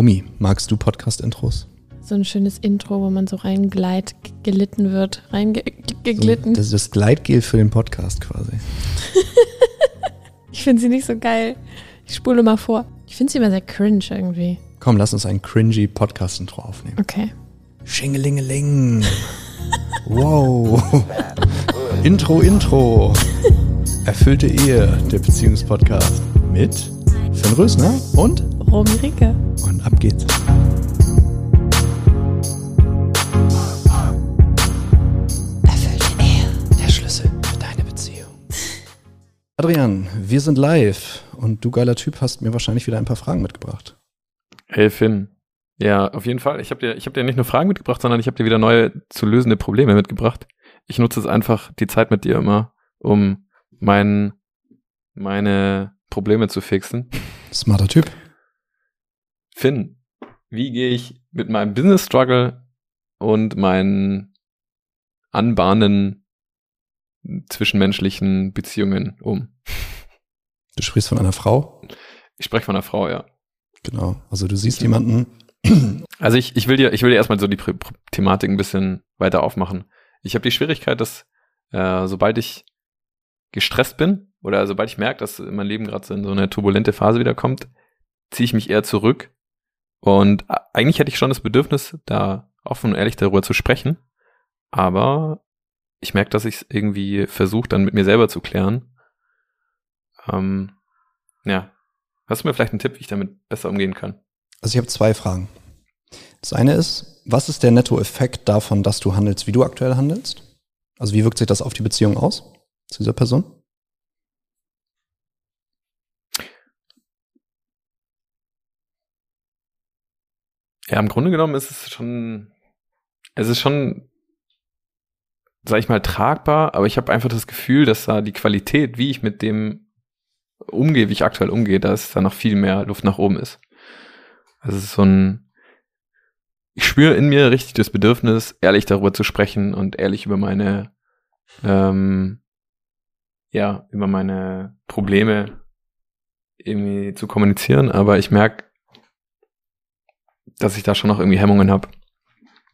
Rumi, magst du Podcast-Intros? So ein schönes Intro, wo man so reingleit, gelitten wird, reingeglitten. So, das ist das Gleitgel für den Podcast quasi. ich finde sie nicht so geil. Ich spule mal vor. Ich finde sie immer sehr cringe irgendwie. Komm, lass uns ein cringy Podcast-Intro aufnehmen. Okay. Schingelingeling. wow. Intro, Intro. Erfüllte Ehe, der Beziehungspodcast. Mit Finn Rösner und Romy Ricke. Und ab geht's. Erfüllte Ehe. Der Schlüssel für deine Beziehung. Adrian, wir sind live und du geiler Typ hast mir wahrscheinlich wieder ein paar Fragen mitgebracht. Hey Finn. Ja, auf jeden Fall. Ich habe dir, ich hab dir nicht nur Fragen mitgebracht, sondern ich habe dir wieder neue zu lösende Probleme mitgebracht. Ich nutze es einfach die Zeit mit dir immer, um mein, meine Probleme zu fixen. Smarter Typ. Finn, wie gehe ich mit meinem Business Struggle und meinen anbahnen zwischenmenschlichen Beziehungen um? Du sprichst von einer Frau? Ich spreche von einer Frau, ja. Genau. Also du siehst jemanden. Also ich, ich will dir, ich will dir erstmal so die Thematik ein bisschen weiter aufmachen. Ich habe die Schwierigkeit, dass äh, sobald ich gestresst bin oder sobald ich merke, dass mein Leben gerade so in so eine turbulente Phase wiederkommt, ziehe ich mich eher zurück. Und eigentlich hätte ich schon das Bedürfnis, da offen und ehrlich darüber zu sprechen. Aber ich merke, dass ich es irgendwie versuche, dann mit mir selber zu klären. Ähm, ja. Hast du mir vielleicht einen Tipp, wie ich damit besser umgehen kann? Also ich habe zwei Fragen. Das eine ist, was ist der Nettoeffekt davon, dass du handelst, wie du aktuell handelst? Also wie wirkt sich das auf die Beziehung aus zu dieser Person? Ja, im Grunde genommen ist es schon, es ist schon, sag ich mal, tragbar, aber ich habe einfach das Gefühl, dass da die Qualität, wie ich mit dem umgehe, wie ich aktuell umgehe, dass da noch viel mehr Luft nach oben ist. Also es ist so ein, ich spüre in mir richtig das Bedürfnis, ehrlich darüber zu sprechen und ehrlich über meine, ähm, ja, über meine Probleme irgendwie zu kommunizieren, aber ich merke, dass ich da schon noch irgendwie Hemmungen habe.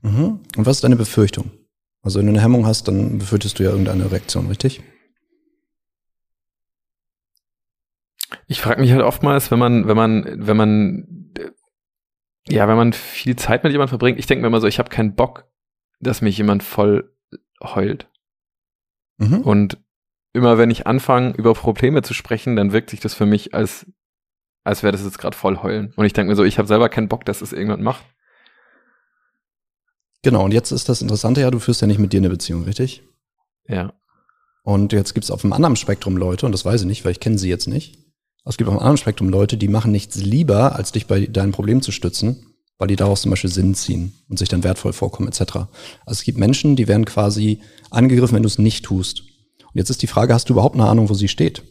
Mhm. Und was ist deine Befürchtung? Also wenn du eine Hemmung hast, dann befürchtest du ja irgendeine Reaktion, richtig? Ich frage mich halt oftmals, wenn man, wenn man, wenn man, ja, wenn man viel Zeit mit jemandem verbringt, ich denke mir immer so, ich habe keinen Bock, dass mich jemand voll heult. Mhm. Und immer wenn ich anfange, über Probleme zu sprechen, dann wirkt sich das für mich als als wäre das jetzt gerade voll heulen. Und ich denke mir so, ich habe selber keinen Bock, dass es das irgendwann macht. Genau, und jetzt ist das Interessante ja, du führst ja nicht mit dir eine Beziehung, richtig? Ja. Und jetzt gibt es auf einem anderen Spektrum Leute, und das weiß ich nicht, weil ich kenne sie jetzt nicht. Es gibt auf einem anderen Spektrum Leute, die machen nichts lieber, als dich bei deinem Problem zu stützen, weil die daraus zum Beispiel Sinn ziehen und sich dann wertvoll vorkommen, etc. Also es gibt Menschen, die werden quasi angegriffen, wenn du es nicht tust. Und jetzt ist die Frage, hast du überhaupt eine Ahnung, wo sie steht?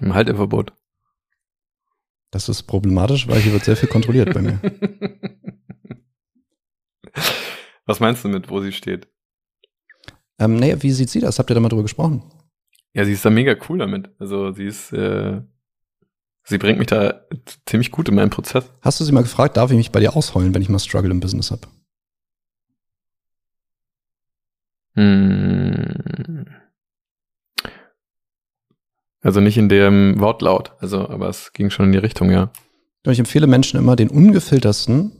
Im Halteverbot. Das ist problematisch, weil hier wird sehr viel kontrolliert bei mir. Was meinst du mit, wo sie steht? Ähm, nee, wie sieht sie das? Habt ihr da mal drüber gesprochen? Ja, sie ist da mega cool damit. Also sie ist, äh, sie bringt mich da ziemlich gut in meinen Prozess. Hast du sie mal gefragt, darf ich mich bei dir ausheulen, wenn ich mal Struggle im Business habe? Hm. Also nicht in dem Wortlaut, also, aber es ging schon in die Richtung, ja. Ich empfehle Menschen immer, den ungefiltersten,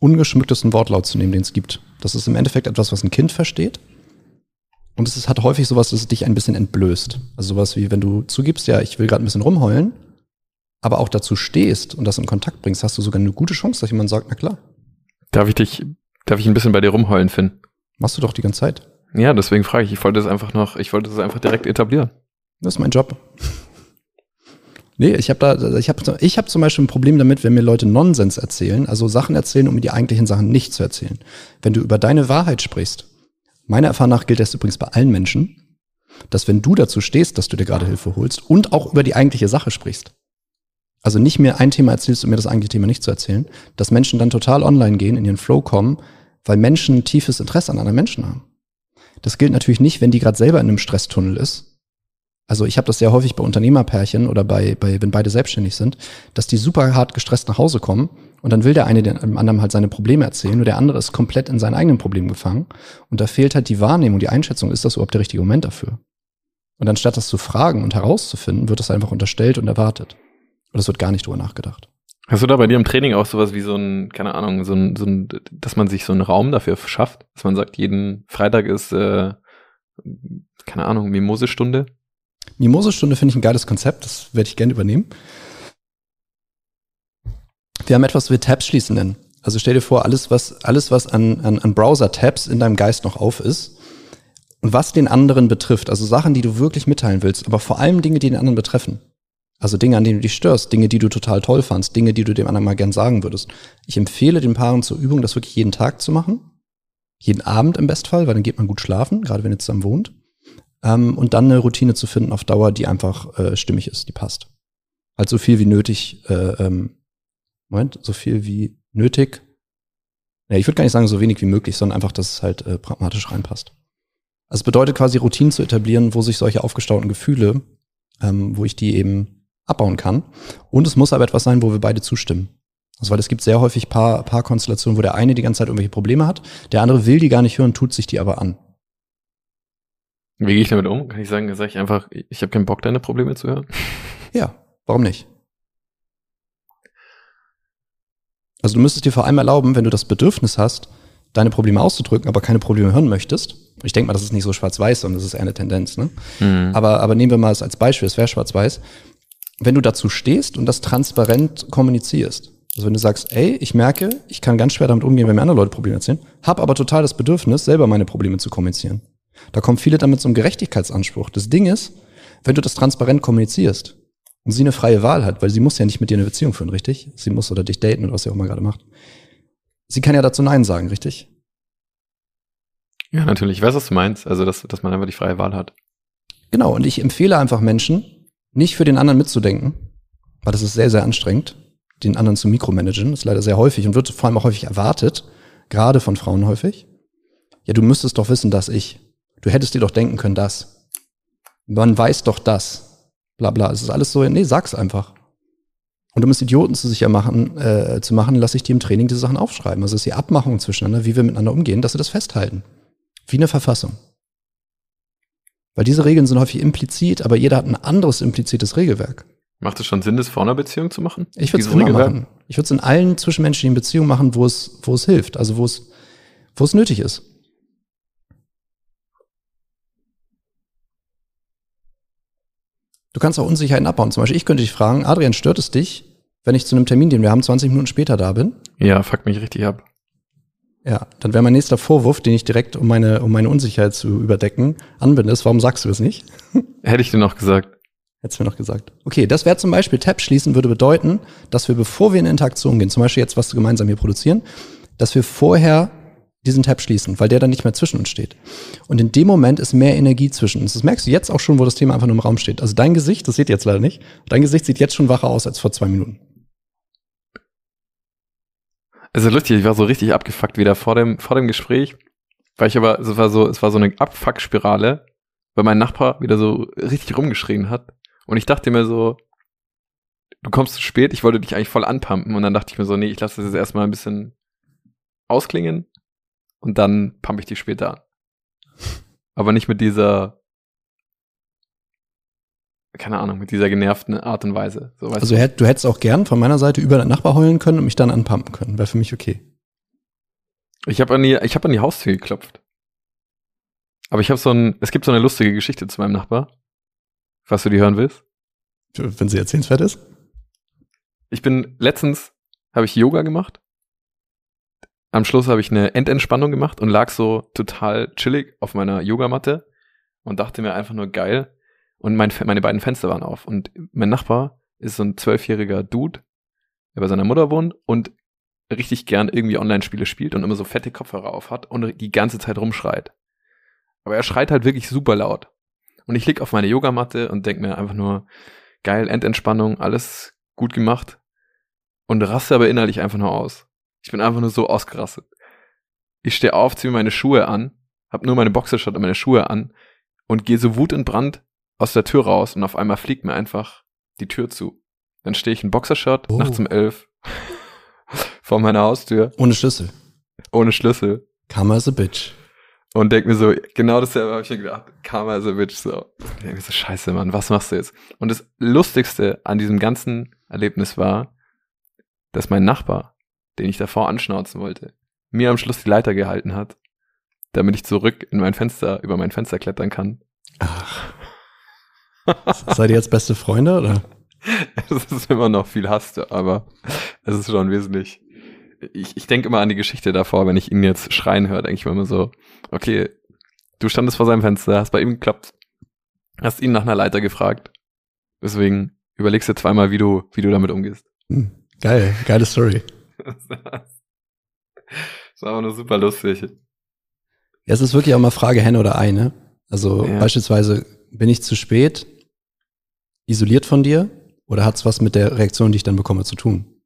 ungeschmücktesten Wortlaut zu nehmen, den es gibt. Das ist im Endeffekt etwas, was ein Kind versteht. Und es ist, hat häufig sowas, dass es dich ein bisschen entblößt. Also sowas wie, wenn du zugibst, ja, ich will gerade ein bisschen rumheulen, aber auch dazu stehst und das in Kontakt bringst, hast du sogar eine gute Chance, dass jemand sagt, na klar. Darf ich dich, darf ich ein bisschen bei dir rumheulen, Finn? Machst du doch die ganze Zeit. Ja, deswegen frage ich, ich wollte das einfach noch, ich wollte das einfach direkt etablieren. Das ist mein Job. Nee, ich habe da, ich habe ich hab zum Beispiel ein Problem damit, wenn mir Leute Nonsens erzählen, also Sachen erzählen, um mir die eigentlichen Sachen nicht zu erzählen. Wenn du über deine Wahrheit sprichst, meiner Erfahrung nach gilt das übrigens bei allen Menschen, dass wenn du dazu stehst, dass du dir gerade Hilfe holst und auch über die eigentliche Sache sprichst, also nicht mir ein Thema erzählst, um mir das eigentliche Thema nicht zu erzählen, dass Menschen dann total online gehen, in ihren Flow kommen, weil Menschen ein tiefes Interesse an anderen Menschen haben. Das gilt natürlich nicht, wenn die gerade selber in einem Stresstunnel ist Also ich habe das sehr häufig bei Unternehmerpärchen oder bei, bei, wenn beide selbstständig sind, dass die super hart gestresst nach Hause kommen und dann will der eine dem anderen halt seine Probleme erzählen, nur der andere ist komplett in seinen eigenen Problemen gefangen und da fehlt halt die Wahrnehmung, die Einschätzung, ist das überhaupt der richtige Moment dafür? Und anstatt das zu fragen und herauszufinden, wird das einfach unterstellt und erwartet. Und es wird gar nicht drüber nachgedacht. Hast du da bei dir im Training auch sowas wie so ein, keine Ahnung, so ein, so ein, dass man sich so einen Raum dafür schafft, dass man sagt, jeden Freitag ist, äh, keine Ahnung, Mimosestunde? Mimosestunde finde ich ein geiles Konzept, das werde ich gerne übernehmen. Wir haben etwas, was wir Tabs schließen nennen. Also stell dir vor, alles, was, alles, was an, an, an Browser-Tabs in deinem Geist noch auf ist und was den anderen betrifft, also Sachen, die du wirklich mitteilen willst, aber vor allem Dinge, die den anderen betreffen. Also Dinge, an denen du dich störst, Dinge, die du total toll fandst, Dinge, die du dem anderen mal gern sagen würdest. Ich empfehle den Paaren zur Übung, das wirklich jeden Tag zu machen. Jeden Abend im Bestfall, weil dann geht man gut schlafen, gerade wenn ihr zusammen wohnt. Ähm, und dann eine Routine zu finden auf Dauer, die einfach äh, stimmig ist, die passt. Halt so viel wie nötig, äh, ähm, Moment, so viel wie nötig. Ja, ich würde gar nicht sagen so wenig wie möglich, sondern einfach, dass es halt äh, pragmatisch reinpasst. Also es bedeutet quasi Routinen zu etablieren, wo sich solche aufgestauten Gefühle, ähm, wo ich die eben abbauen kann. Und es muss aber etwas sein, wo wir beide zustimmen. Also weil es gibt sehr häufig paar, paar Konstellationen, wo der eine die ganze Zeit irgendwelche Probleme hat, der andere will die gar nicht hören, tut sich die aber an. Wie gehe ich damit um? Kann ich sagen, sage ich einfach, ich habe keinen Bock, deine Probleme zu hören? Ja, warum nicht? Also du müsstest dir vor allem erlauben, wenn du das Bedürfnis hast, deine Probleme auszudrücken, aber keine Probleme hören möchtest. Ich denke mal, das ist nicht so schwarz-weiß, sondern das ist eher eine Tendenz. Ne? Mhm. Aber, aber nehmen wir mal es als Beispiel, es wäre schwarz-weiß. Wenn du dazu stehst und das transparent kommunizierst, also wenn du sagst, ey, ich merke, ich kann ganz schwer damit umgehen, wenn mir andere Leute Probleme erzählen, habe aber total das Bedürfnis, selber meine Probleme zu kommunizieren. Da kommen viele damit zum Gerechtigkeitsanspruch. Das Ding ist, wenn du das transparent kommunizierst und sie eine freie Wahl hat, weil sie muss ja nicht mit dir eine Beziehung führen, richtig? Sie muss oder dich daten oder was sie auch mal gerade macht. Sie kann ja dazu Nein sagen, richtig? Ja, natürlich. Ich weiß, was du meinst. Also, dass, dass man einfach die freie Wahl hat. Genau. Und ich empfehle einfach Menschen, nicht für den anderen mitzudenken, weil das ist sehr, sehr anstrengend, den anderen zu mikromanagen. Das ist leider sehr häufig und wird vor allem auch häufig erwartet, gerade von Frauen häufig. Ja, du müsstest doch wissen, dass ich. Du hättest dir doch denken können, dass. Man weiß doch das. Bla bla. Es ist alles so, nee, sag's einfach. Und um es Idioten zu sicher machen, äh, zu machen, lasse ich die im Training diese Sachen aufschreiben. Also es ist die Abmachung zwischeneinander, wie wir miteinander umgehen, dass sie das festhalten. Wie eine Verfassung. Weil diese Regeln sind häufig implizit, aber jeder hat ein anderes implizites Regelwerk. Macht es schon Sinn, das vor einer Beziehung zu machen? Ich würde es immer Regelwerk? machen. Ich würde es in allen zwischenmenschlichen Beziehungen machen, wo es, wo es hilft, also wo es, wo es nötig ist. Du kannst auch Unsicherheiten abbauen. Zum Beispiel, ich könnte dich fragen, Adrian, stört es dich, wenn ich zu einem Termin, den wir haben, 20 Minuten später da bin? Ja, fuck mich richtig ab. Ja, dann wäre mein nächster Vorwurf, den ich direkt, um meine, um meine Unsicherheit zu überdecken, anbinde, ist, warum sagst du es nicht? Hätte ich dir noch gesagt. Hättest du mir noch gesagt. Okay, das wäre zum Beispiel Tab schließen, würde bedeuten, dass wir, bevor wir in Interaktion gehen, zum Beispiel jetzt, was wir gemeinsam hier produzieren, dass wir vorher diesen Tab schließen, weil der dann nicht mehr zwischen uns steht. Und in dem Moment ist mehr Energie zwischen uns. Das merkst du jetzt auch schon, wo das Thema einfach nur im Raum steht. Also dein Gesicht, das seht ihr jetzt leider nicht, dein Gesicht sieht jetzt schon wacher aus als vor zwei Minuten. Also lustig, ich war so richtig abgefuckt wieder vor dem, vor dem Gespräch, weil ich aber, es war so, es war so eine Abfuck-Spirale, weil mein Nachbar wieder so richtig rumgeschrien hat. Und ich dachte mir so, du kommst zu spät, ich wollte dich eigentlich voll anpumpen. Und dann dachte ich mir so, nee, ich lasse das jetzt erstmal ein bisschen ausklingen und dann pump ich dich später an. Aber nicht mit dieser, keine Ahnung, mit dieser genervten Art und Weise. So, also du, du hättest auch gern von meiner Seite über den Nachbar heulen können und mich dann anpumpen können. Wäre für mich okay. Ich habe an, die, ich hab an die Haustür geklopft. Aber ich habe so ein, es gibt so eine lustige Geschichte zu meinem Nachbar. Was du die hören willst? Wenn sie erzählenswert ist. Ich bin letztens, habe ich Yoga gemacht am Schluss habe ich eine Endentspannung gemacht und lag so total chillig auf meiner Yogamatte und dachte mir einfach nur geil. Und mein, meine beiden Fenster waren auf. Und mein Nachbar ist so ein zwölfjähriger Dude, der bei seiner Mutter wohnt und richtig gern irgendwie Online-Spiele spielt und immer so fette Kopfhörer auf hat und die ganze Zeit rumschreit. Aber er schreit halt wirklich super laut. Und ich lieg auf meine Yogamatte und denk mir einfach nur, geil, Endentspannung, alles gut gemacht. Und raste aber innerlich einfach nur aus. Ich bin einfach nur so ausgerastet. Ich stehe auf, ziehe meine Schuhe an, hab nur meine Boxershot und meine Schuhe an und gehe so wutentbrannt aus der Tür raus und auf einmal fliegt mir einfach die Tür zu. Dann stehe ich in Boxershot Oh. nachts um elf vor meiner Haustür Ohne Schlüssel. ohne Schlüssel Karma is a bitch. und denk mir so, genau dasselbe habe ich mir gedacht. Karma is a bitch. So. Ich denk mir so, scheiße, Mann, was machst du jetzt? Und das Lustigste an diesem ganzen Erlebnis war, dass mein Nachbar, den ich davor anschnauzen wollte, mir am Schluss die Leiter gehalten hat, damit ich zurück in mein Fenster, über mein Fenster klettern kann. Ach. Seid ihr jetzt beste Freunde oder? Es ist immer noch viel Hass, aber es ist schon wesentlich. Ich, ich denke immer an die Geschichte davor, wenn ich ihn jetzt schreien höre, denke ich mir immer so, okay, du standest vor seinem Fenster, hast bei ihm geklappt, hast ihn nach einer Leiter gefragt. Deswegen überlegst du zweimal, wie du, wie du damit umgehst. Hm, geil, geile Story. Das war aber nur super lustig. Ja, es ist wirklich auch mal Frage Henne oder Ei, ne? Also Ja. beispielsweise, bin ich zu spät isoliert von dir oder hat's was mit der Reaktion, die ich dann bekomme, zu tun?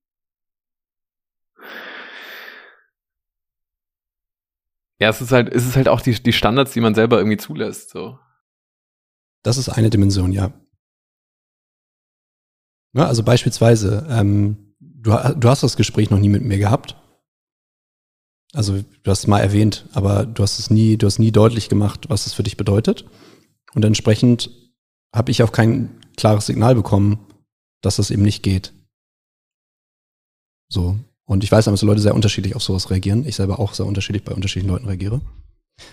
Ja, es ist halt, es ist halt auch die, die Standards, die man selber irgendwie zulässt, so. Das ist eine Dimension, ja. ja also beispielsweise, ähm, du, du hast das Gespräch noch nie mit mir gehabt. Also du hast es mal erwähnt, aber du hast es nie, du hast nie deutlich gemacht, was es für dich bedeutet. Und entsprechend habe ich auch kein klares Signal bekommen, dass das eben nicht geht. So. Und ich weiß, dass Leute sehr unterschiedlich auf sowas reagieren. Ich selber auch sehr unterschiedlich bei unterschiedlichen Leuten reagiere.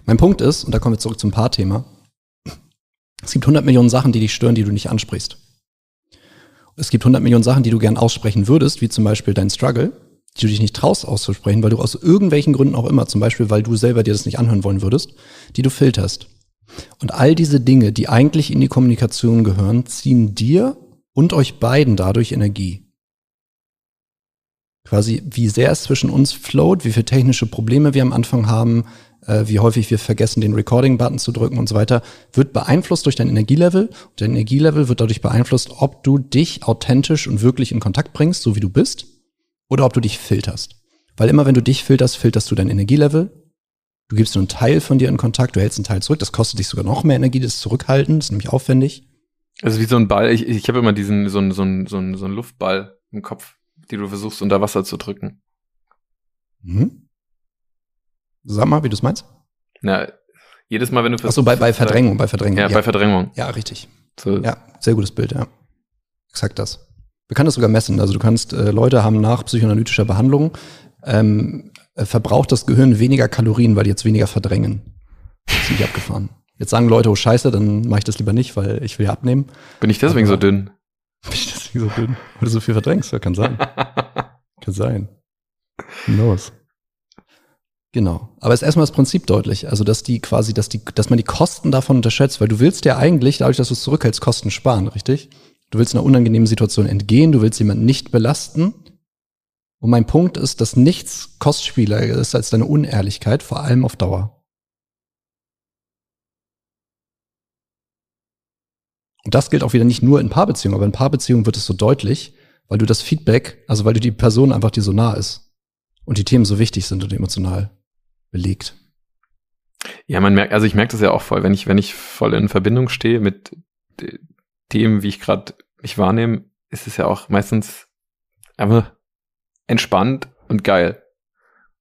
Mein Punkt ist, und da kommen wir zurück zum Paarthema, es gibt 100 Millionen Sachen, die dich stören, die du nicht ansprichst. Es gibt 100 Millionen Sachen, die du gern aussprechen würdest, wie zum Beispiel dein Struggle, die du dich nicht traust auszusprechen, weil du aus irgendwelchen Gründen auch immer, zum Beispiel, weil du selber dir das nicht anhören wollen würdest, die du filterst. Und all diese Dinge, die eigentlich in die Kommunikation gehören, ziehen dir und euch beiden dadurch Energie. Quasi, wie sehr es zwischen uns float, wie viele technische Probleme wir am Anfang haben, äh, wie häufig wir vergessen, den Recording-Button zu drücken und so weiter, wird beeinflusst durch dein Energielevel. Und dein Energielevel wird dadurch beeinflusst, ob du dich authentisch und wirklich in Kontakt bringst, so wie du bist, oder ob du dich filterst. Weil immer wenn du dich filterst, filterst du dein Energielevel. Du gibst nur einen Teil von dir in Kontakt, du hältst einen Teil zurück. Das kostet dich sogar noch mehr Energie, das Zurückhalten, das ist nämlich aufwendig. Also wie so ein Ball, ich, ich habe immer diesen, so ein, so ein, so ein, so ein Luftball im Kopf, die du versuchst unter Wasser zu drücken. Mhm. Sag mal, wie du es meinst. Na, jedes Mal, wenn du Ach so, bei, bei Verdrängung, bei Verdrängung. Ja, bei Verdrängung. ja, richtig. So, Ja, sehr gutes Bild, ja. Exakt das. Wir können das sogar messen. Also du kannst, äh, Leute haben nach psychoanalytischer Behandlung ähm, äh, verbraucht das Gehirn weniger Kalorien, weil die jetzt weniger verdrängen. Ist nicht abgefahren. Jetzt sagen Leute, oh scheiße, dann mache ich das lieber nicht, weil ich will ja abnehmen. Bin ich deswegen Aber- so dünn? Bin ich deswegen so dünn? Weil du so viel verdrängst, ja, kann sein. Kann sein. Knows? Genau. Aber es ist erstmal das Prinzip deutlich. Also, dass die quasi, dass die, dass man die Kosten davon unterschätzt, weil du willst ja eigentlich, dadurch, dass du es zurückhältst, Kosten sparen, richtig? Du willst einer unangenehmen Situation entgehen, du willst jemanden nicht belasten. Und mein Punkt ist, dass nichts kostspieler ist als deine Unehrlichkeit, vor allem auf Dauer. Und das gilt auch wieder nicht nur in Paarbeziehungen, aber in Paarbeziehungen wird es so deutlich, weil du das Feedback, also weil du die Person einfach dir so nah ist und die Themen so wichtig sind und emotional belegt. Ja, man merkt, also ich merke das ja auch voll, wenn ich, wenn ich voll in Verbindung stehe mit de- dem, wie ich gerade mich wahrnehme, ist es ja auch meistens einfach entspannt und geil.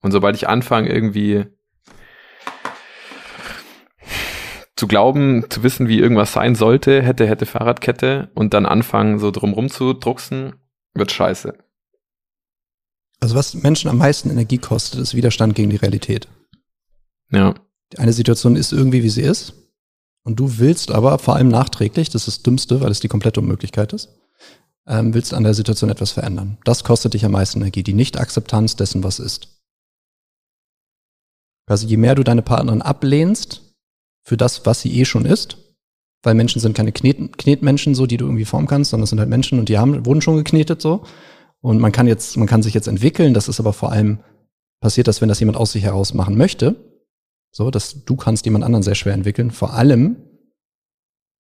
Und sobald ich anfange, irgendwie zu glauben, zu wissen, wie irgendwas sein sollte, hätte, hätte Fahrradkette und dann anfangen, so drumrum zu drucksen, wird scheiße. Also was Menschen am meisten Energie kostet, ist Widerstand gegen die Realität. Ja. Eine Situation ist irgendwie, wie sie ist. Und du willst aber vor allem nachträglich, das ist das Dümmste, weil es die komplette Unmöglichkeit ist, ähm, willst an der Situation etwas verändern. Das kostet dich am meisten Energie, die Nicht-Akzeptanz dessen, was ist. Also je mehr du deine Partnerin ablehnst für das, was sie eh schon ist, weil Menschen sind keine Knet Knetmenschen, so, die du irgendwie formen kannst, sondern es sind halt Menschen und die haben, wurden schon geknetet so. Und man kann jetzt, man kann sich jetzt entwickeln. Das ist aber vor allem passiert das, wenn das jemand aus sich heraus machen möchte. So, dass du kannst jemand anderen sehr schwer entwickeln. Vor allem,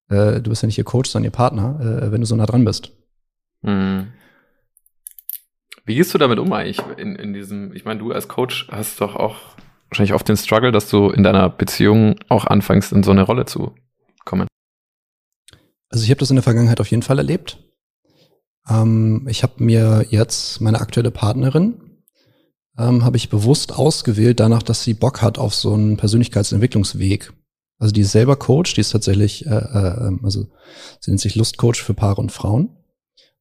äh, du bist ja nicht ihr Coach, sondern ihr Partner, äh, wenn du so nah dran bist. Hm. Wie gehst du damit um eigentlich in, in diesem, ich meine, du als Coach hast doch auch wahrscheinlich oft den Struggle, dass du in deiner Beziehung auch anfängst, in so eine Rolle zu kommen. Also ich habe das in der Vergangenheit auf jeden Fall erlebt. Ähm, ich habe mir jetzt meine aktuelle Partnerin ähm, habe ich bewusst ausgewählt, danach, dass sie Bock hat auf so einen Persönlichkeitsentwicklungsweg. Also die ist selber Coach, die ist tatsächlich, äh, äh, ähm, also sie nennt sich Lustcoach für Paare und Frauen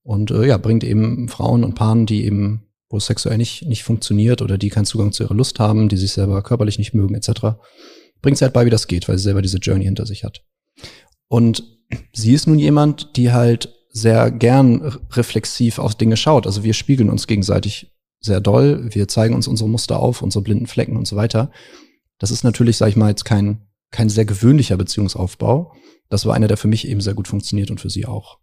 und äh, ja bringt eben Frauen und Paaren, die eben wo es sexuell nicht nicht funktioniert oder die keinen Zugang zu ihrer Lust haben, die sich selber körperlich nicht mögen etc. Bringt sie halt bei, wie das geht, weil sie selber diese Journey hinter sich hat. Und sie ist nun jemand, die halt sehr gern reflexiv auf Dinge schaut. Also wir spiegeln uns gegenseitig sehr doll. Wir zeigen uns unsere Muster auf, unsere blinden Flecken und so weiter. Das ist natürlich, sag ich mal, jetzt kein, kein sehr gewöhnlicher Beziehungsaufbau. Das war einer, der für mich eben sehr gut funktioniert und für sie auch.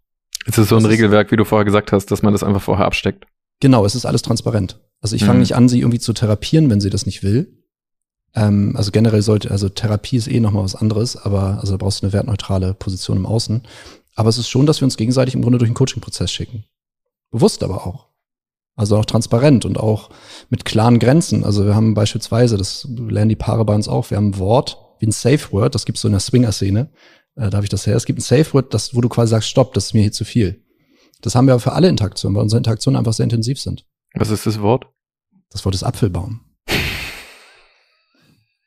Ist es so ein das Regelwerk, wie du vorher gesagt hast, dass man das einfach vorher absteckt? Genau, es ist alles transparent. Also ich mhm. fange nicht an, sie irgendwie zu therapieren, wenn sie das nicht will. Ähm, also generell sollte, also Therapie ist eh nochmal was anderes, aber also da brauchst du eine wertneutrale Position im Außen. Aber es ist schon, dass wir uns gegenseitig im Grunde durch einen Coaching-Prozess schicken. Bewusst aber auch. Also auch transparent und auch mit klaren Grenzen. Also wir haben beispielsweise, das lernen die Paare bei uns auch, wir haben ein Wort wie ein Safe Word, das gibt's so in der Swinger-Szene. Äh, da habe ich das her. Es gibt ein Safe Word, das, wo du quasi sagst, stopp, das ist mir hier zu viel. Das haben wir aber für alle Interaktionen, weil unsere Interaktionen einfach sehr intensiv sind. Was ist das Wort? Das Wort ist Apfelbaum.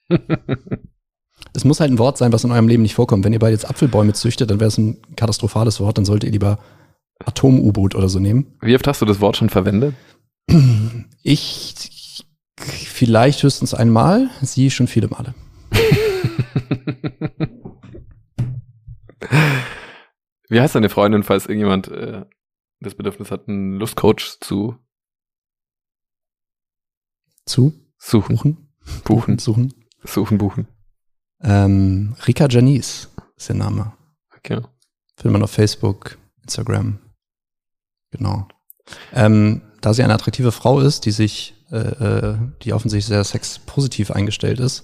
es muss halt ein Wort sein, was in eurem Leben nicht vorkommt. Wenn ihr beide jetzt Apfelbäume züchtet, dann wäre es ein katastrophales Wort, dann solltet ihr lieber Atom-U-Boot oder so nehmen. Wie oft hast du das Wort schon verwendet? Ich vielleicht höchstens einmal, sie schon viele Male. Wie heißt deine Freundin, falls irgendjemand äh, das Bedürfnis hat, einen Lustcoach zu zu suchen? Buchen? Buchen. Suchen. Suchen, buchen. Ähm, Rika Janice ist der Name. Okay. Findet man auf Facebook, Instagram. Genau. Ähm, da sie eine attraktive Frau ist, die sich, äh, äh, die offensichtlich sehr sexpositiv eingestellt ist,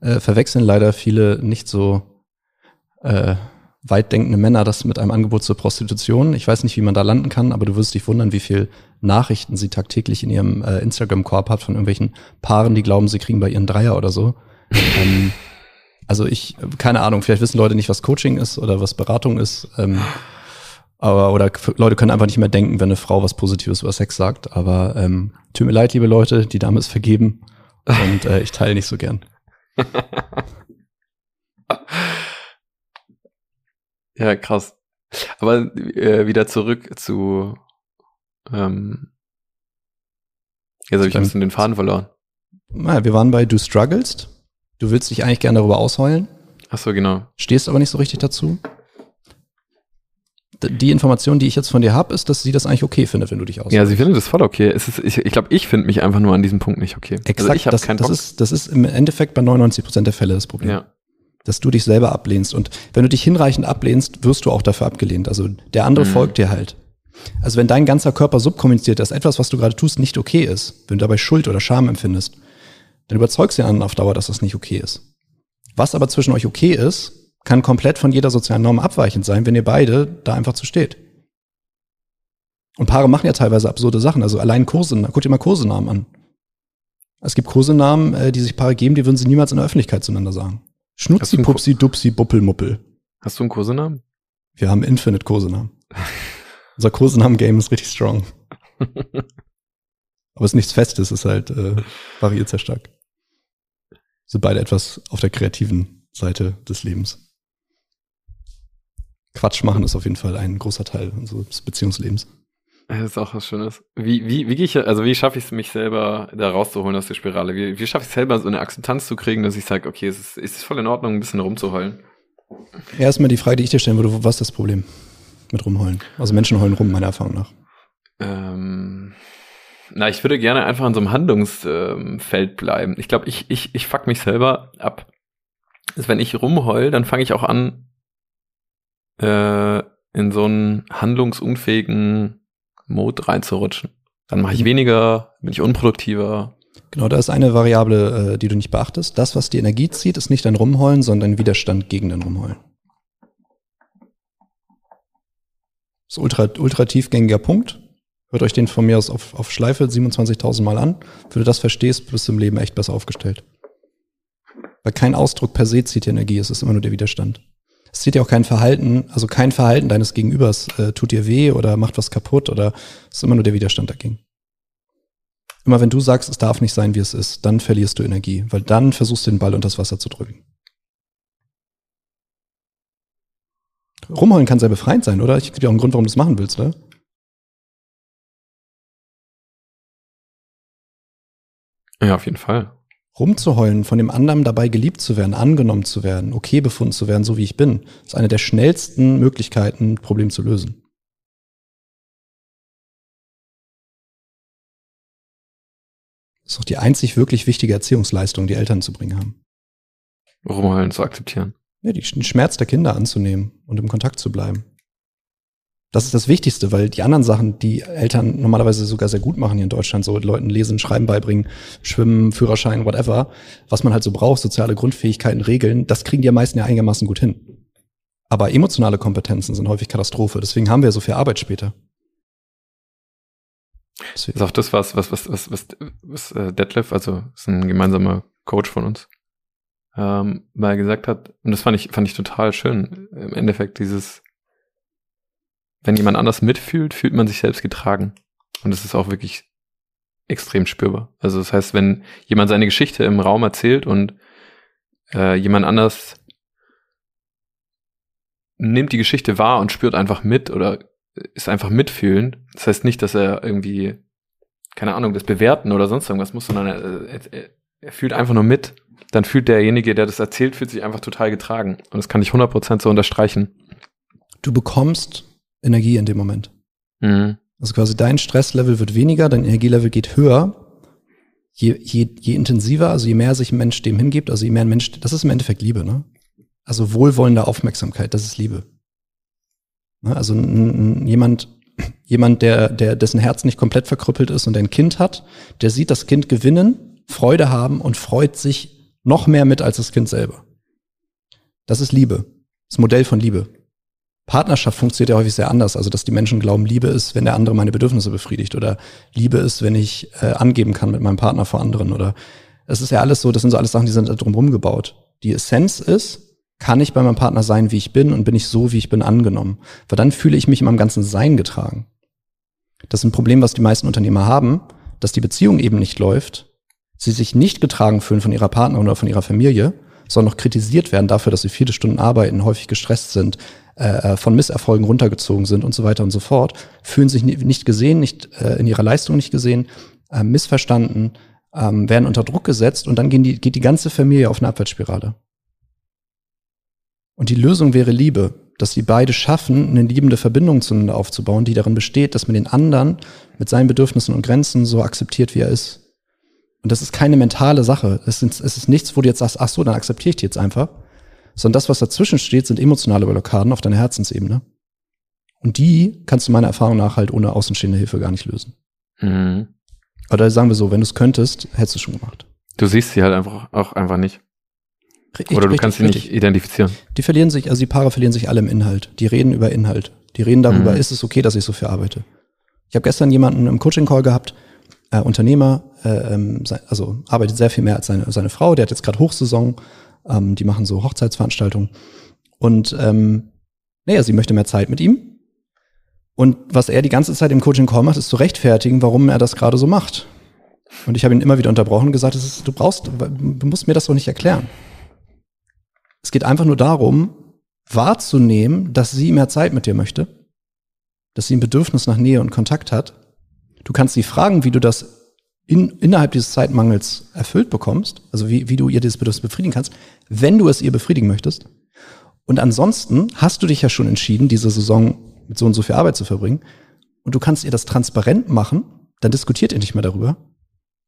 äh, verwechseln leider viele nicht so äh, weit denkende Männer das mit einem Angebot zur Prostitution. Ich weiß nicht, wie man da landen kann, aber du wirst dich wundern, wie viel Nachrichten sie tagtäglich in ihrem äh, Instagram-Korb hat von irgendwelchen Paaren, die glauben, sie kriegen bei ihren Dreier oder so. ähm, also ich, keine Ahnung, vielleicht wissen Leute nicht, was Coaching ist oder was Beratung ist. Ähm, aber, oder Leute können einfach nicht mehr denken, wenn eine Frau was Positives über Sex sagt. Aber ähm, tut mir leid, liebe Leute, die Dame ist vergeben und äh, ich teile nicht so gern. ja, krass. Aber äh, wieder zurück zu ähm, Jetzt habe ich ein bisschen den Faden verloren. Na, wir waren bei Du strugglest. Du willst dich eigentlich gerne darüber ausheulen. Ach so, genau. Stehst aber nicht so richtig dazu die Information, die ich jetzt von dir habe, ist, dass sie das eigentlich okay findet, wenn du dich aushältst. Ja, sie findet das voll okay. Ist, ich ich glaube, ich finde mich einfach nur an diesem Punkt nicht okay. Also Exakt, also ich das, keinen das, ist, das ist im Endeffekt bei 99 Prozent der Fälle das Problem. Ja. Dass du dich selber ablehnst. Und wenn du dich hinreichend ablehnst, wirst du auch dafür abgelehnt. Also der andere mhm. folgt dir halt. Also wenn dein ganzer Körper subkommuniziert, dass etwas, was du gerade tust, nicht okay ist, wenn du dabei Schuld oder Scham empfindest, dann überzeugst du den anderen auf Dauer, dass das nicht okay ist. Was aber zwischen euch okay ist, kann komplett von jeder sozialen Norm abweichend sein, wenn ihr beide da einfach zu steht. Und Paare machen ja teilweise absurde Sachen. Also allein Kurse, guck dir mal Kursenamen an. Es gibt Kursenamen, äh, die sich Paare geben, die würden sie niemals in der Öffentlichkeit zueinander sagen. Schnutzi, Pupsi, Dupsi, Buppel, Muppel. Hast du einen Kursenamen? Wir haben Infinite Kursenamen. Unser Kursenamen-Game ist richtig strong. Aber es ist nichts Festes, es ist halt, äh, variiert sehr stark. Sind beide etwas auf der kreativen Seite des Lebens. Quatsch machen ist auf jeden Fall ein großer Teil unseres Beziehungslebens. Das ist auch was Schönes. Wie, wie, wie gehe ich, also wie schaffe ich es, mich selber da rauszuholen aus der Spirale? Wie, wie schaffe ich es selber, so eine Akzeptanz zu kriegen, dass ich sage, okay, es ist, es ist voll in Ordnung, ein bisschen rumzuheulen? Erstmal die Frage, die ich dir stellen würde, was ist das Problem mit rumheulen? Also Menschen heulen rum, meiner Erfahrung nach. Ähm, na, ich würde gerne einfach in so einem Handlungsfeld ähm, bleiben. Ich glaube, ich, ich, ich fuck mich selber ab. Also wenn ich rumheul, dann fange ich auch an, äh, in so einen handlungsunfähigen Mode reinzurutschen. Dann mache ich mhm. weniger, bin ich unproduktiver. Genau, da ist eine Variable, äh, die du nicht beachtest. Das, was die Energie zieht, ist nicht dein Rumheulen, sondern dein Widerstand gegen dein Rumheulen. Das ist ultra, ultra tiefgängiger Punkt. Hört euch den von mir aus auf, auf Schleife 27.000 Mal an. Wenn du das verstehst, bist du im Leben echt besser aufgestellt. Weil kein Ausdruck per se zieht die Energie, es ist immer nur der Widerstand. Es sieht ja auch kein Verhalten, also kein Verhalten deines Gegenübers äh, tut dir weh oder macht was kaputt oder ist immer nur der Widerstand dagegen. Immer wenn du sagst, es darf nicht sein, wie es ist, dann verlierst du Energie, weil dann versuchst du den Ball unter das Wasser zu drücken. Rumheulen kann sehr befreiend sein, oder? Ich gibt ja auch einen Grund, warum du es machen willst, oder? Ja, auf jeden Fall. Rumzuheulen, von dem anderen dabei geliebt zu werden, angenommen zu werden, okay befunden zu werden, so wie ich bin, ist eine der schnellsten Möglichkeiten, ein Problem zu lösen. Das ist auch die einzig wirklich wichtige Erziehungsleistung, die Eltern zu bringen haben. Rumheulen zu akzeptieren. Ja, den Schmerz der Kinder anzunehmen und im Kontakt zu bleiben. Das ist das Wichtigste, weil die anderen Sachen, die Eltern normalerweise sogar sehr gut machen hier in Deutschland, so Leuten lesen, schreiben beibringen, schwimmen, Führerschein, whatever, was man halt so braucht, soziale Grundfähigkeiten, Regeln, das kriegen die meisten ja einigermaßen gut hin. Aber emotionale Kompetenzen sind häufig Katastrophe. Deswegen haben wir so viel Arbeit später. Das ist auch das, was, was, was, was, was, was äh, Detlef, also ist ein gemeinsamer Coach von uns, ähm, mal gesagt hat, und das fand ich, fand ich total schön, im Endeffekt dieses, wenn jemand anders mitfühlt, fühlt man sich selbst getragen. Und das ist auch wirklich extrem spürbar. Also das heißt, wenn jemand seine Geschichte im Raum erzählt und äh, jemand anders nimmt die Geschichte wahr und spürt einfach mit oder ist einfach mitfühlend. Das heißt nicht, dass er irgendwie, keine Ahnung, das bewerten oder sonst irgendwas muss, sondern er, er, er fühlt einfach nur mit. Dann fühlt derjenige, der das erzählt, fühlt sich einfach total getragen. Und das kann ich 100% so unterstreichen. Du bekommst Energie in dem Moment. Mhm. Also quasi dein Stresslevel wird weniger, dein Energielevel geht höher. Je, je, je intensiver, also je mehr sich ein Mensch dem hingibt, also je mehr ein Mensch, das ist im Endeffekt Liebe, ne? Also wohlwollende Aufmerksamkeit, das ist Liebe. Ne? Also jemand, jemand, der, der, dessen Herz nicht komplett verkrüppelt ist und ein Kind hat, der sieht das Kind gewinnen, Freude haben und freut sich noch mehr mit als das Kind selber. Das ist Liebe. Das Modell von Liebe. Partnerschaft funktioniert ja häufig sehr anders. Also, dass die Menschen glauben, Liebe ist, wenn der andere meine Bedürfnisse befriedigt oder Liebe ist, wenn ich äh, angeben kann mit meinem Partner vor anderen oder es ist ja alles so, das sind so alles Sachen, die sind drumherum gebaut. Die Essenz ist, kann ich bei meinem Partner sein, wie ich bin und bin ich so, wie ich bin, angenommen? Weil dann fühle ich mich in meinem ganzen Sein getragen. Das ist ein Problem, was die meisten Unternehmer haben, dass die Beziehung eben nicht läuft, sie sich nicht getragen fühlen von ihrer Partnerin oder von ihrer Familie, sondern noch kritisiert werden dafür, dass sie viele Stunden arbeiten, häufig gestresst sind, äh, äh, von Misserfolgen runtergezogen sind und so weiter und so fort, fühlen sich nicht gesehen, nicht äh, in ihrer Leistung nicht gesehen, äh, missverstanden, ähm, werden unter Druck gesetzt und dann gehen die, geht die ganze Familie auf eine Abwärtsspirale. Und die Lösung wäre Liebe, dass sie beide schaffen, eine liebende Verbindung zueinander aufzubauen, die darin besteht, dass man den anderen mit seinen Bedürfnissen und Grenzen so akzeptiert, wie er ist. Und das ist keine mentale Sache. Es ist, es ist nichts, wo du jetzt sagst, ach so, dann akzeptiere ich die jetzt einfach, sondern das, was dazwischen steht, sind emotionale Blockaden auf deiner Herzensebene. Und die kannst du meiner Erfahrung nach halt ohne außenstehende Hilfe gar nicht lösen. Mhm. Oder sagen wir so, wenn du es könntest, hättest du es schon gemacht. Du siehst sie halt einfach auch einfach nicht. Richtig, Oder du richtig, kannst sie richtig. nicht identifizieren. Die verlieren sich, also die Paare verlieren sich alle im Inhalt. Die reden über Inhalt. Die reden darüber, mhm. ist es okay, dass ich so viel arbeite. Ich habe gestern jemanden im Coaching-Call gehabt, äh, Unternehmer, äh, ähm, also arbeitet sehr viel mehr als seine, seine Frau, der hat jetzt gerade Hochsaison, ähm, die machen so Hochzeitsveranstaltungen. Und ähm, naja, sie möchte mehr Zeit mit ihm. Und was er die ganze Zeit im Coaching Call macht, ist zu rechtfertigen, warum er das gerade so macht. Und ich habe ihn immer wieder unterbrochen und gesagt, ist, du brauchst, du musst mir das doch nicht erklären. Es geht einfach nur darum, wahrzunehmen, dass sie mehr Zeit mit dir möchte, dass sie ein Bedürfnis nach Nähe und Kontakt hat. Du kannst sie fragen, wie du das in, innerhalb dieses Zeitmangels erfüllt bekommst, also wie, wie du ihr dieses Bedürfnis befriedigen kannst, wenn du es ihr befriedigen möchtest. Und ansonsten hast du dich ja schon entschieden, diese Saison mit so und so viel Arbeit zu verbringen. Und du kannst ihr das transparent machen, dann diskutiert ihr nicht mehr darüber.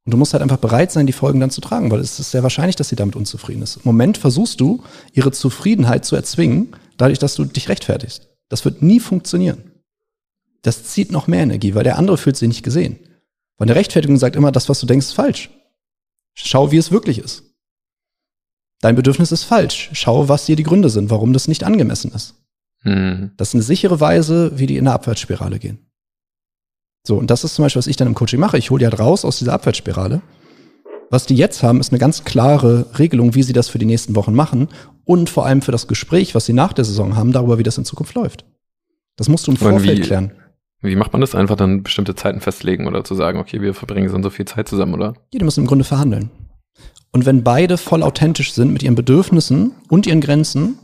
Und du musst halt einfach bereit sein, die Folgen dann zu tragen, weil es ist sehr wahrscheinlich, dass sie damit unzufrieden ist. Im Moment versuchst du, ihre Zufriedenheit zu erzwingen, dadurch, dass du dich rechtfertigst. Das wird nie funktionieren. Das zieht noch mehr Energie, weil der andere fühlt sich nicht gesehen. Weil eine Rechtfertigung sagt immer, das, was du denkst, ist falsch. Schau, wie es wirklich ist. Dein Bedürfnis ist falsch. Schau, was dir die Gründe sind, warum das nicht angemessen ist. Mhm. Das ist eine sichere Weise, wie die in eine Abwärtsspirale gehen. So, und das ist zum Beispiel, was ich dann im Coaching mache. Ich hole die halt raus aus dieser Abwärtsspirale. Was die jetzt haben, ist eine ganz klare Regelung, wie sie das für die nächsten Wochen machen und vor allem für das Gespräch, was sie nach der Saison haben, darüber, wie das in Zukunft läuft. Das musst du im Vorfeld klären. Wie macht man das? Einfach dann bestimmte Zeiten festlegen oder zu sagen, okay, wir verbringen so und so viel Zeit zusammen, oder? Ja, die müssen im Grunde verhandeln. Und wenn beide voll authentisch sind mit ihren Bedürfnissen und ihren Grenzen,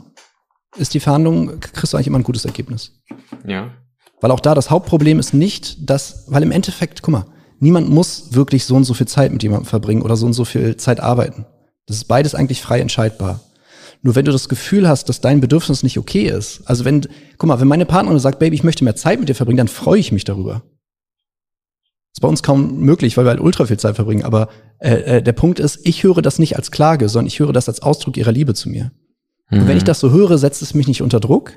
ist die Verhandlung, kriegst du eigentlich immer ein gutes Ergebnis. Ja. Weil auch da das Hauptproblem ist nicht, dass, weil im Endeffekt, guck mal, niemand muss wirklich so und so viel Zeit mit jemandem verbringen oder so und so viel Zeit arbeiten. Das ist beides eigentlich frei entscheidbar. Nur wenn du das Gefühl hast, dass dein Bedürfnis nicht okay ist, also wenn, guck mal, wenn meine Partnerin sagt, Baby, ich möchte mehr Zeit mit dir verbringen, dann freue ich mich darüber. Das ist bei uns kaum möglich, weil wir halt ultra viel Zeit verbringen. Aber äh, äh, der Punkt ist, ich höre das nicht als Klage, sondern ich höre das als Ausdruck ihrer Liebe zu mir. Mhm. Und wenn ich mhm. das so höre, setzt es mich nicht unter Druck.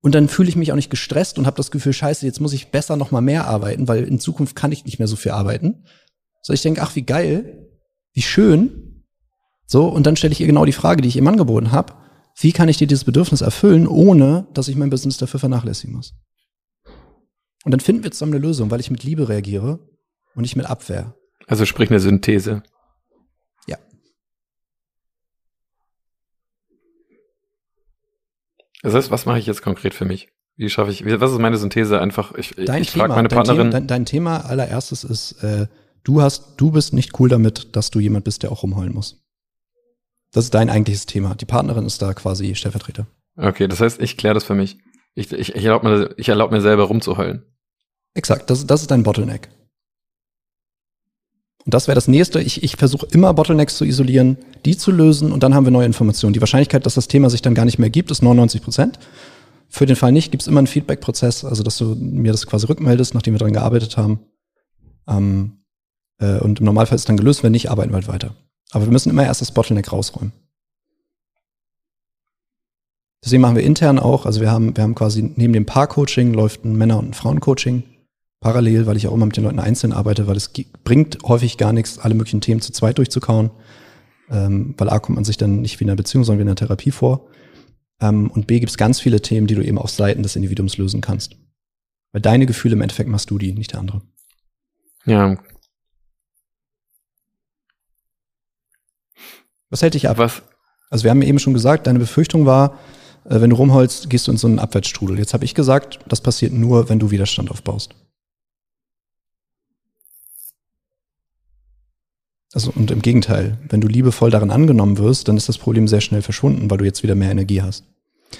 Und dann fühle ich mich auch nicht gestresst und habe das Gefühl, scheiße, jetzt muss ich besser noch mal mehr arbeiten, weil in Zukunft kann ich nicht mehr so viel arbeiten. So, ich denke, ach, wie geil, wie schön. So, und dann stelle ich ihr genau die Frage, die ich ihm angeboten habe. Wie kann ich dir dieses Bedürfnis erfüllen, ohne dass ich mein Business dafür vernachlässigen muss? Und dann finden wir zusammen eine Lösung, weil ich mit Liebe reagiere und nicht mit Abwehr. Also sprich eine Synthese. Ja. Das heißt, was mache ich jetzt konkret für mich? Wie schaffe ich, was ist meine Synthese? Einfach, ich, dein ich frage meine Partnerin. Dein, dein, dein, Thema allererstes ist, äh, du hast, du bist nicht cool damit, dass du jemand bist, der auch rumheulen muss. Das ist dein eigentliches Thema. Die Partnerin ist da quasi Stellvertreter. Okay, das heißt, ich kläre das für mich. Ich, ich, ich erlaube mir, ich erlaub mir selber rumzuheulen. Exakt, das, das ist dein Bottleneck. Und das wäre das nächste. Ich, ich versuche immer Bottlenecks zu isolieren, die zu lösen und dann haben wir neue Informationen. Die Wahrscheinlichkeit, dass das Thema sich dann gar nicht mehr gibt, ist 99 Prozent. Für den Fall nicht, gibt es immer einen Feedback-Prozess, also dass du mir das quasi rückmeldest, nachdem wir daran gearbeitet haben. Ähm, äh, und im Normalfall ist dann gelöst, wenn nicht, arbeiten wir halt weiter. Aber wir müssen immer erst das Bottleneck rausräumen. Deswegen machen wir intern auch, also wir haben, wir haben quasi neben dem Paar-Coaching läuft ein Männer- und ein Frauen-Coaching parallel, weil ich auch immer mit den Leuten einzeln arbeite, weil es bringt häufig gar nichts, alle möglichen Themen zu zweit durchzukauen. Ähm, weil A kommt man sich dann nicht wie in einer Beziehung, sondern wie in einer Therapie vor. Ähm, und B gibt es ganz viele Themen, die du eben auf Seiten des Individuums lösen kannst. Weil deine Gefühle im Endeffekt machst du die, nicht der andere. Ja. Was hält dich ab? Was? Also wir haben eben schon gesagt, deine Befürchtung war, äh, wenn du rumholst, gehst du in so einen Abwärtsstrudel. Jetzt habe ich gesagt, das passiert nur, wenn du Widerstand aufbaust. Also und im Gegenteil, wenn du liebevoll darin angenommen wirst, dann ist das Problem sehr schnell verschwunden, weil du jetzt wieder mehr Energie hast.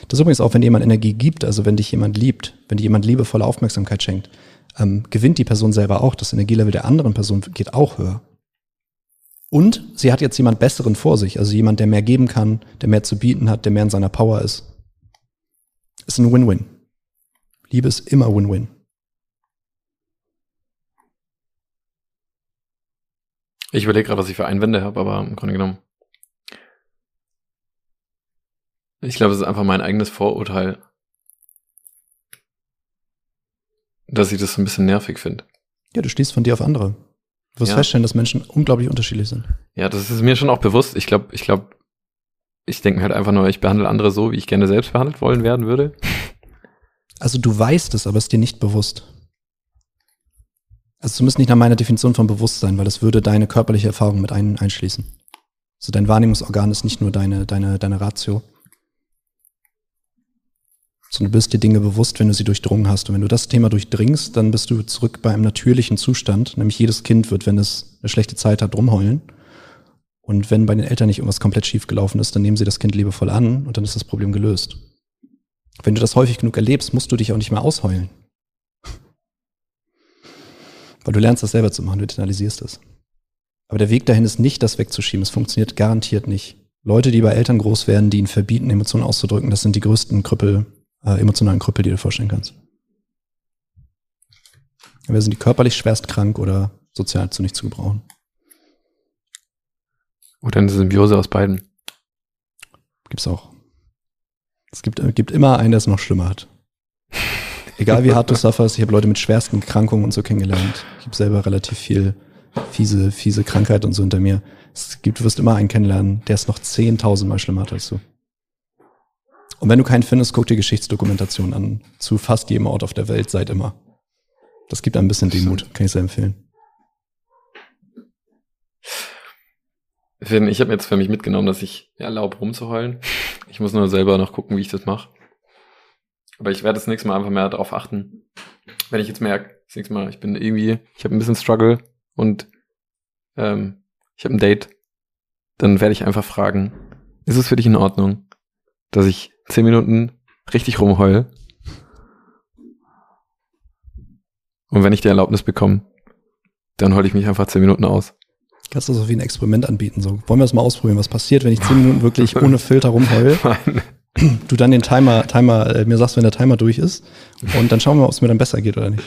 Das ist übrigens auch, wenn jemand Energie gibt, also wenn dich jemand liebt, wenn dir jemand liebevolle Aufmerksamkeit schenkt, ähm, gewinnt die Person selber auch. Das Energielevel der anderen Person geht auch höher. Und sie hat jetzt jemand Besseren vor sich, also jemand, der mehr geben kann, der mehr zu bieten hat, der mehr in seiner Power ist. Ist ein Win-Win. Liebe ist immer Win-Win. Ich überlege gerade, was ich für Einwände habe, aber im Grunde genommen. Ich glaube, es ist einfach mein eigenes Vorurteil, dass ich das ein bisschen nervig finde. Ja, du stehst von dir auf andere. Du wirst ja. feststellen, dass Menschen unglaublich unterschiedlich sind. Ja, das ist mir schon auch bewusst. Ich glaube, ich glaube, ich denke mir halt einfach nur, ich behandle andere so, wie ich gerne selbst behandelt wollen werden würde. Also du weißt es, aber es ist dir nicht bewusst. Also zumindest nicht nach meiner Definition von Bewusstsein, weil das würde deine körperliche Erfahrung mit ein, einschließen. Also dein Wahrnehmungsorgan ist nicht nur deine, deine, deine Ratio. Sondern du bist dir Dinge bewusst, wenn du sie durchdrungen hast. Und wenn du das Thema durchdringst, dann bist du zurück bei einem natürlichen Zustand. Nämlich jedes Kind wird, wenn es eine schlechte Zeit hat, rumheulen. Und wenn bei den Eltern nicht irgendwas komplett schief gelaufen ist, dann nehmen sie das Kind liebevoll an und dann ist das Problem gelöst. Wenn du das häufig genug erlebst, musst du dich auch nicht mehr ausheulen. Weil du lernst das selber zu machen, du internalisierst das. Aber der Weg dahin ist nicht, das wegzuschieben. Es funktioniert garantiert nicht. Leute, die bei Eltern groß werden, die ihnen verbieten, Emotionen auszudrücken, das sind die größten Krüppel, äh, emotionalen Krüppel, die du dir vorstellen kannst. Wir sind die körperlich schwerst krank oder sozial zu nichts zu gebrauchen. Oder eine Symbiose aus beiden. Gibt's auch. Es gibt, äh, gibt immer einen, der es noch schlimmer hat. Egal wie hart du sufferst, ich habe Leute mit schwersten Krankungen und so kennengelernt. Ich habe selber relativ viel fiese, fiese Krankheit und so hinter mir. Es gibt, du wirst immer einen kennenlernen, der es noch 10.000 Mal schlimmer hat als du. Und wenn du keinen findest, guck dir Geschichtsdokumentation an. Zu fast jedem Ort auf der Welt, seit immer. Das gibt ein bisschen Demut, kann ich sehr empfehlen. Finn, ich habe jetzt für mich mitgenommen, dass ich mir erlaube, rumzuheulen. Ich muss nur selber noch gucken, wie ich das mache. Aber ich werde das nächste Mal einfach mehr darauf achten. Wenn ich jetzt merke, das nächste Mal, ich bin irgendwie, ich habe ein bisschen Struggle und ähm, ich habe ein Date, dann werde ich einfach fragen, ist es für dich in Ordnung, dass ich zehn Minuten richtig rumheule? Und wenn ich die Erlaubnis bekomme, dann heule ich mich einfach zehn Minuten aus. Kannst du das so wie ein Experiment anbieten? So, wollen wir das mal ausprobieren? Was passiert, wenn ich zehn Minuten wirklich ohne Filter rumheule? du dann den Timer, Timer, äh, mir sagst, wenn der Timer durch ist. Und dann schauen wir mal, ob es mir dann besser geht oder nicht.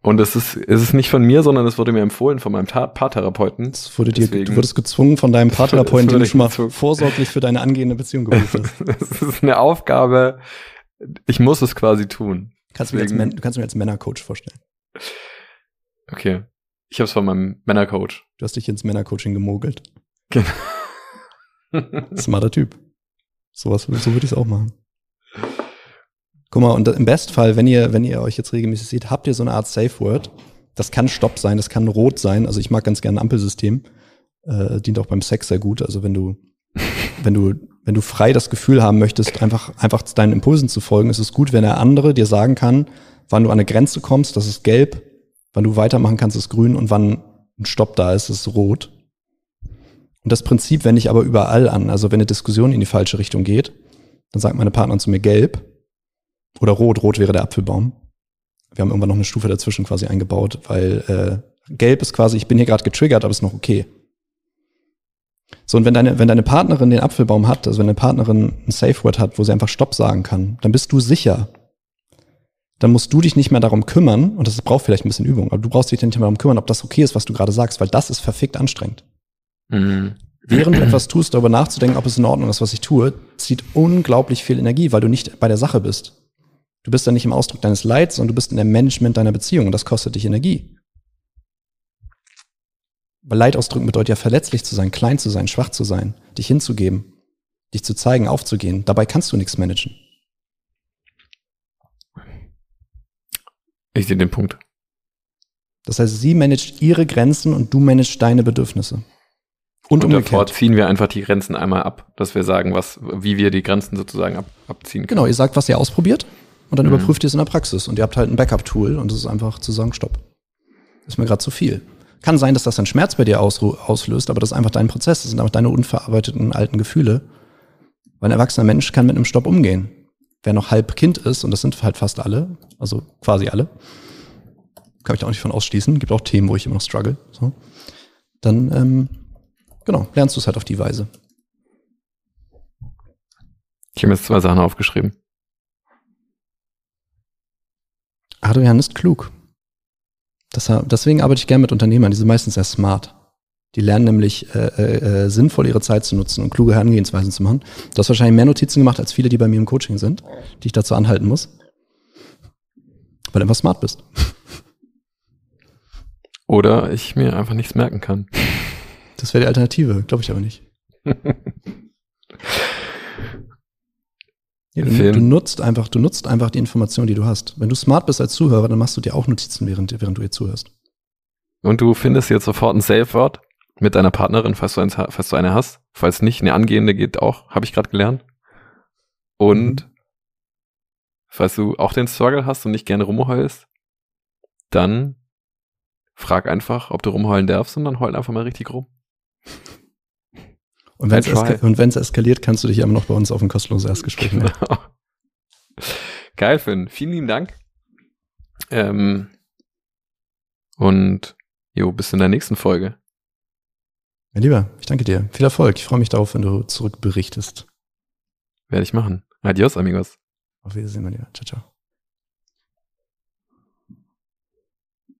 Und es ist, es ist nicht von mir, sondern es wurde mir empfohlen von meinem Paartherapeuten. Es wurde dir, du wurdest gezwungen von deinem Paartherapeuten, den du schon mal gezwungen. vorsorglich für deine angehende Beziehung gebucht hast. Das ist eine Aufgabe. Ich muss es quasi tun. Kannst du, mir als, du kannst mir als Männercoach vorstellen. Okay. Ich habe es von meinem Männercoach. Du hast dich ins Männercoaching gemogelt. Genau. Smarter Typ. Sowas, so würde ich es auch machen. Guck mal, und im Bestfall, wenn ihr, wenn ihr euch jetzt regelmäßig seht, habt ihr so eine Art Safe Word. Das kann Stopp sein, das kann Rot sein. Also ich mag ganz gerne ein Ampelsystem. Äh, dient auch beim Sex sehr gut. Also wenn du, wenn du, wenn du frei das Gefühl haben möchtest, einfach, einfach deinen Impulsen zu folgen, ist es gut, wenn der andere dir sagen kann, wann du an eine Grenze kommst, das ist gelb, wann du weitermachen kannst, ist grün und wann ein Stopp da ist, ist rot. Und das Prinzip wende ich aber überall an. Also wenn eine Diskussion in die falsche Richtung geht, dann sagt meine Partnerin zu mir gelb oder rot. Rot wäre der Apfelbaum. Wir haben irgendwann noch eine Stufe dazwischen quasi eingebaut, weil äh, gelb ist quasi, ich bin hier gerade getriggert, aber ist noch okay. So, und wenn deine, wenn deine Partnerin den Apfelbaum hat, also wenn deine Partnerin ein Safe Word hat, wo sie einfach Stopp sagen kann, dann bist du sicher. Dann musst du dich nicht mehr darum kümmern, und das braucht vielleicht ein bisschen Übung, aber du brauchst dich nicht mehr darum kümmern, ob das okay ist, was du gerade sagst, weil das ist verfickt anstrengend. Mhm. Während du etwas tust, darüber nachzudenken, ob es in Ordnung ist, was ich tue, zieht unglaublich viel Energie, weil du nicht bei der Sache bist. Du bist dann nicht im Ausdruck deines Leids, sondern du bist in dem Management deiner Beziehung und das kostet dich Energie. Weil Leid ausdrücken bedeutet ja verletzlich zu sein, klein zu sein, schwach zu sein, dich hinzugeben, dich zu zeigen, aufzugehen. Dabei kannst du nichts managen. Ich sehe den Punkt. Das heißt, sie managt ihre Grenzen und du managst deine Bedürfnisse. Und, und davor ziehen wir einfach die Grenzen einmal ab, dass wir sagen, was, wie wir die Grenzen sozusagen ab, abziehen können. Genau, ihr sagt, was ihr ausprobiert und dann mhm. überprüft ihr es in der Praxis und ihr habt halt ein Backup-Tool und es ist einfach zu sagen, stopp. Ist mir gerade zu viel. Kann sein, dass das einen Schmerz bei dir auslöst, aber das ist einfach dein Prozess, das sind einfach deine unverarbeiteten alten Gefühle. Weil ein erwachsener Mensch kann mit einem Stopp umgehen. Wer noch halb Kind ist, und das sind halt fast alle, also quasi alle, kann ich da auch nicht von ausschließen, gibt auch Themen, wo ich immer noch struggle, so, dann ähm, genau, lernst du es halt auf die Weise. Ich habe jetzt zwei Sachen aufgeschrieben. Adrian ist klug. Das, deswegen arbeite ich gerne mit Unternehmern, die sind meistens sehr smart. Die lernen nämlich äh, äh, äh, sinnvoll ihre Zeit zu nutzen und kluge Herangehensweisen zu machen. Du hast wahrscheinlich mehr Notizen gemacht als viele, die bei mir im Coaching sind, die ich dazu anhalten muss. Weil du einfach smart bist. Oder ich mir einfach nichts merken kann. Das wäre die Alternative, glaube ich aber nicht. ja, du, du, nutzt einfach, du nutzt einfach die Information, die du hast. Wenn du smart bist als Zuhörer, dann machst du dir auch Notizen, während, während du ihr zuhörst. Und du findest jetzt sofort ein Safe-Wort mit deiner Partnerin, falls du, eins, falls du eine hast. Falls nicht, eine angehende geht auch, habe ich gerade gelernt. Und mhm. falls du auch den Struggle hast und nicht gerne rumheulst, dann frag einfach, ob du rumheulen darfst und dann heul einfach mal richtig rum. Und wenn es eska eskaliert, kannst du dich immer noch bei uns auf ein kostenloses Erstgespräch melden. Genau. Geil, Finn. Vielen lieben Dank. Ähm, und jo, bis in der nächsten Folge. Mein Lieber, ich danke dir. Viel Erfolg. Ich freue mich darauf, wenn du zurückberichtest. Werde ich machen. Adios, amigos. Auf Wiedersehen, mein Lieber. Ciao, ciao.